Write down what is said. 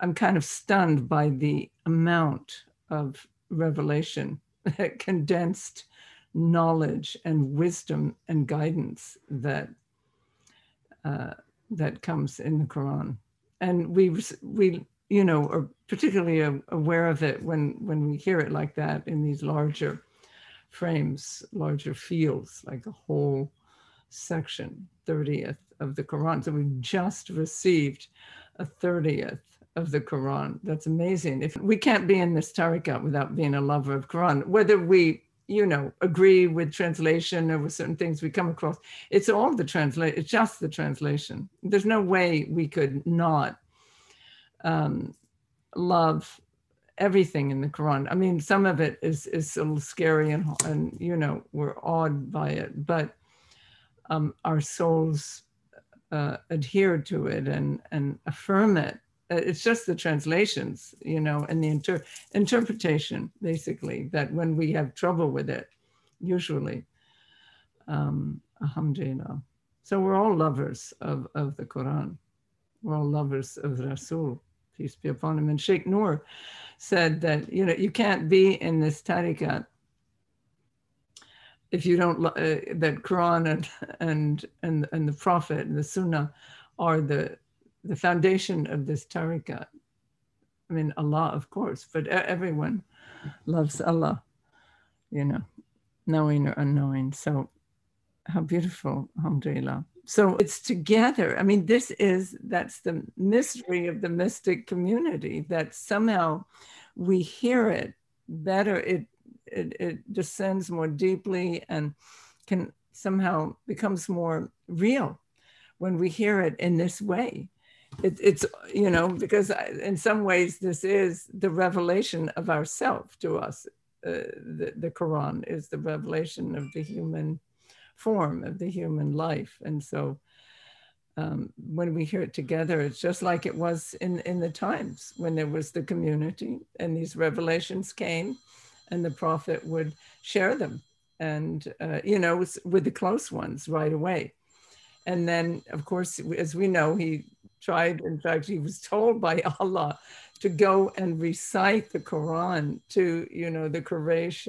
I'm kind of stunned by the amount of revelation, condensed knowledge and wisdom and guidance that uh, that comes in the Quran, and we we you know are particularly aware of it when when we hear it like that in these larger frames, larger fields, like a whole section, 30th of the Quran. So we've just received a 30th of the Quran. That's amazing. If we can't be in this tariqah without being a lover of Quran, whether we, you know, agree with translation or with certain things we come across, it's all the translate. It's just the translation. There's no way we could not um, love everything in the Quran. I mean, some of it is is a little scary and and you know we're awed by it, but um, our souls uh, adhere to it and and affirm it it's just the translations, you know, and the inter- interpretation, basically, that when we have trouble with it, usually, um, alhamdulillah. So we're all lovers of, of the Quran. We're all lovers of Rasul, peace be upon him. And Sheikh Noor said that, you know, you can't be in this tariqat if you don't, uh, that Quran and, and, and, and the Prophet and the Sunnah are the the foundation of this tariqah. I mean, Allah, of course, but everyone loves Allah, you know, knowing or unknowing. So, how beautiful, alhamdulillah. So, it's together. I mean, this is that's the mystery of the mystic community that somehow we hear it better, it, it, it descends more deeply and can somehow becomes more real when we hear it in this way it, it's you know because in some ways this is the revelation of ourself to us. Uh, the, the quran is the revelation of the human form of the human life. And so um, when we hear it together it's just like it was in in the times when there was the community and these revelations came and the prophet would share them and uh, you know with the close ones right away. And then of course as we know he tried, in fact, he was told by Allah to go and recite the Quran to, you know, the Quraysh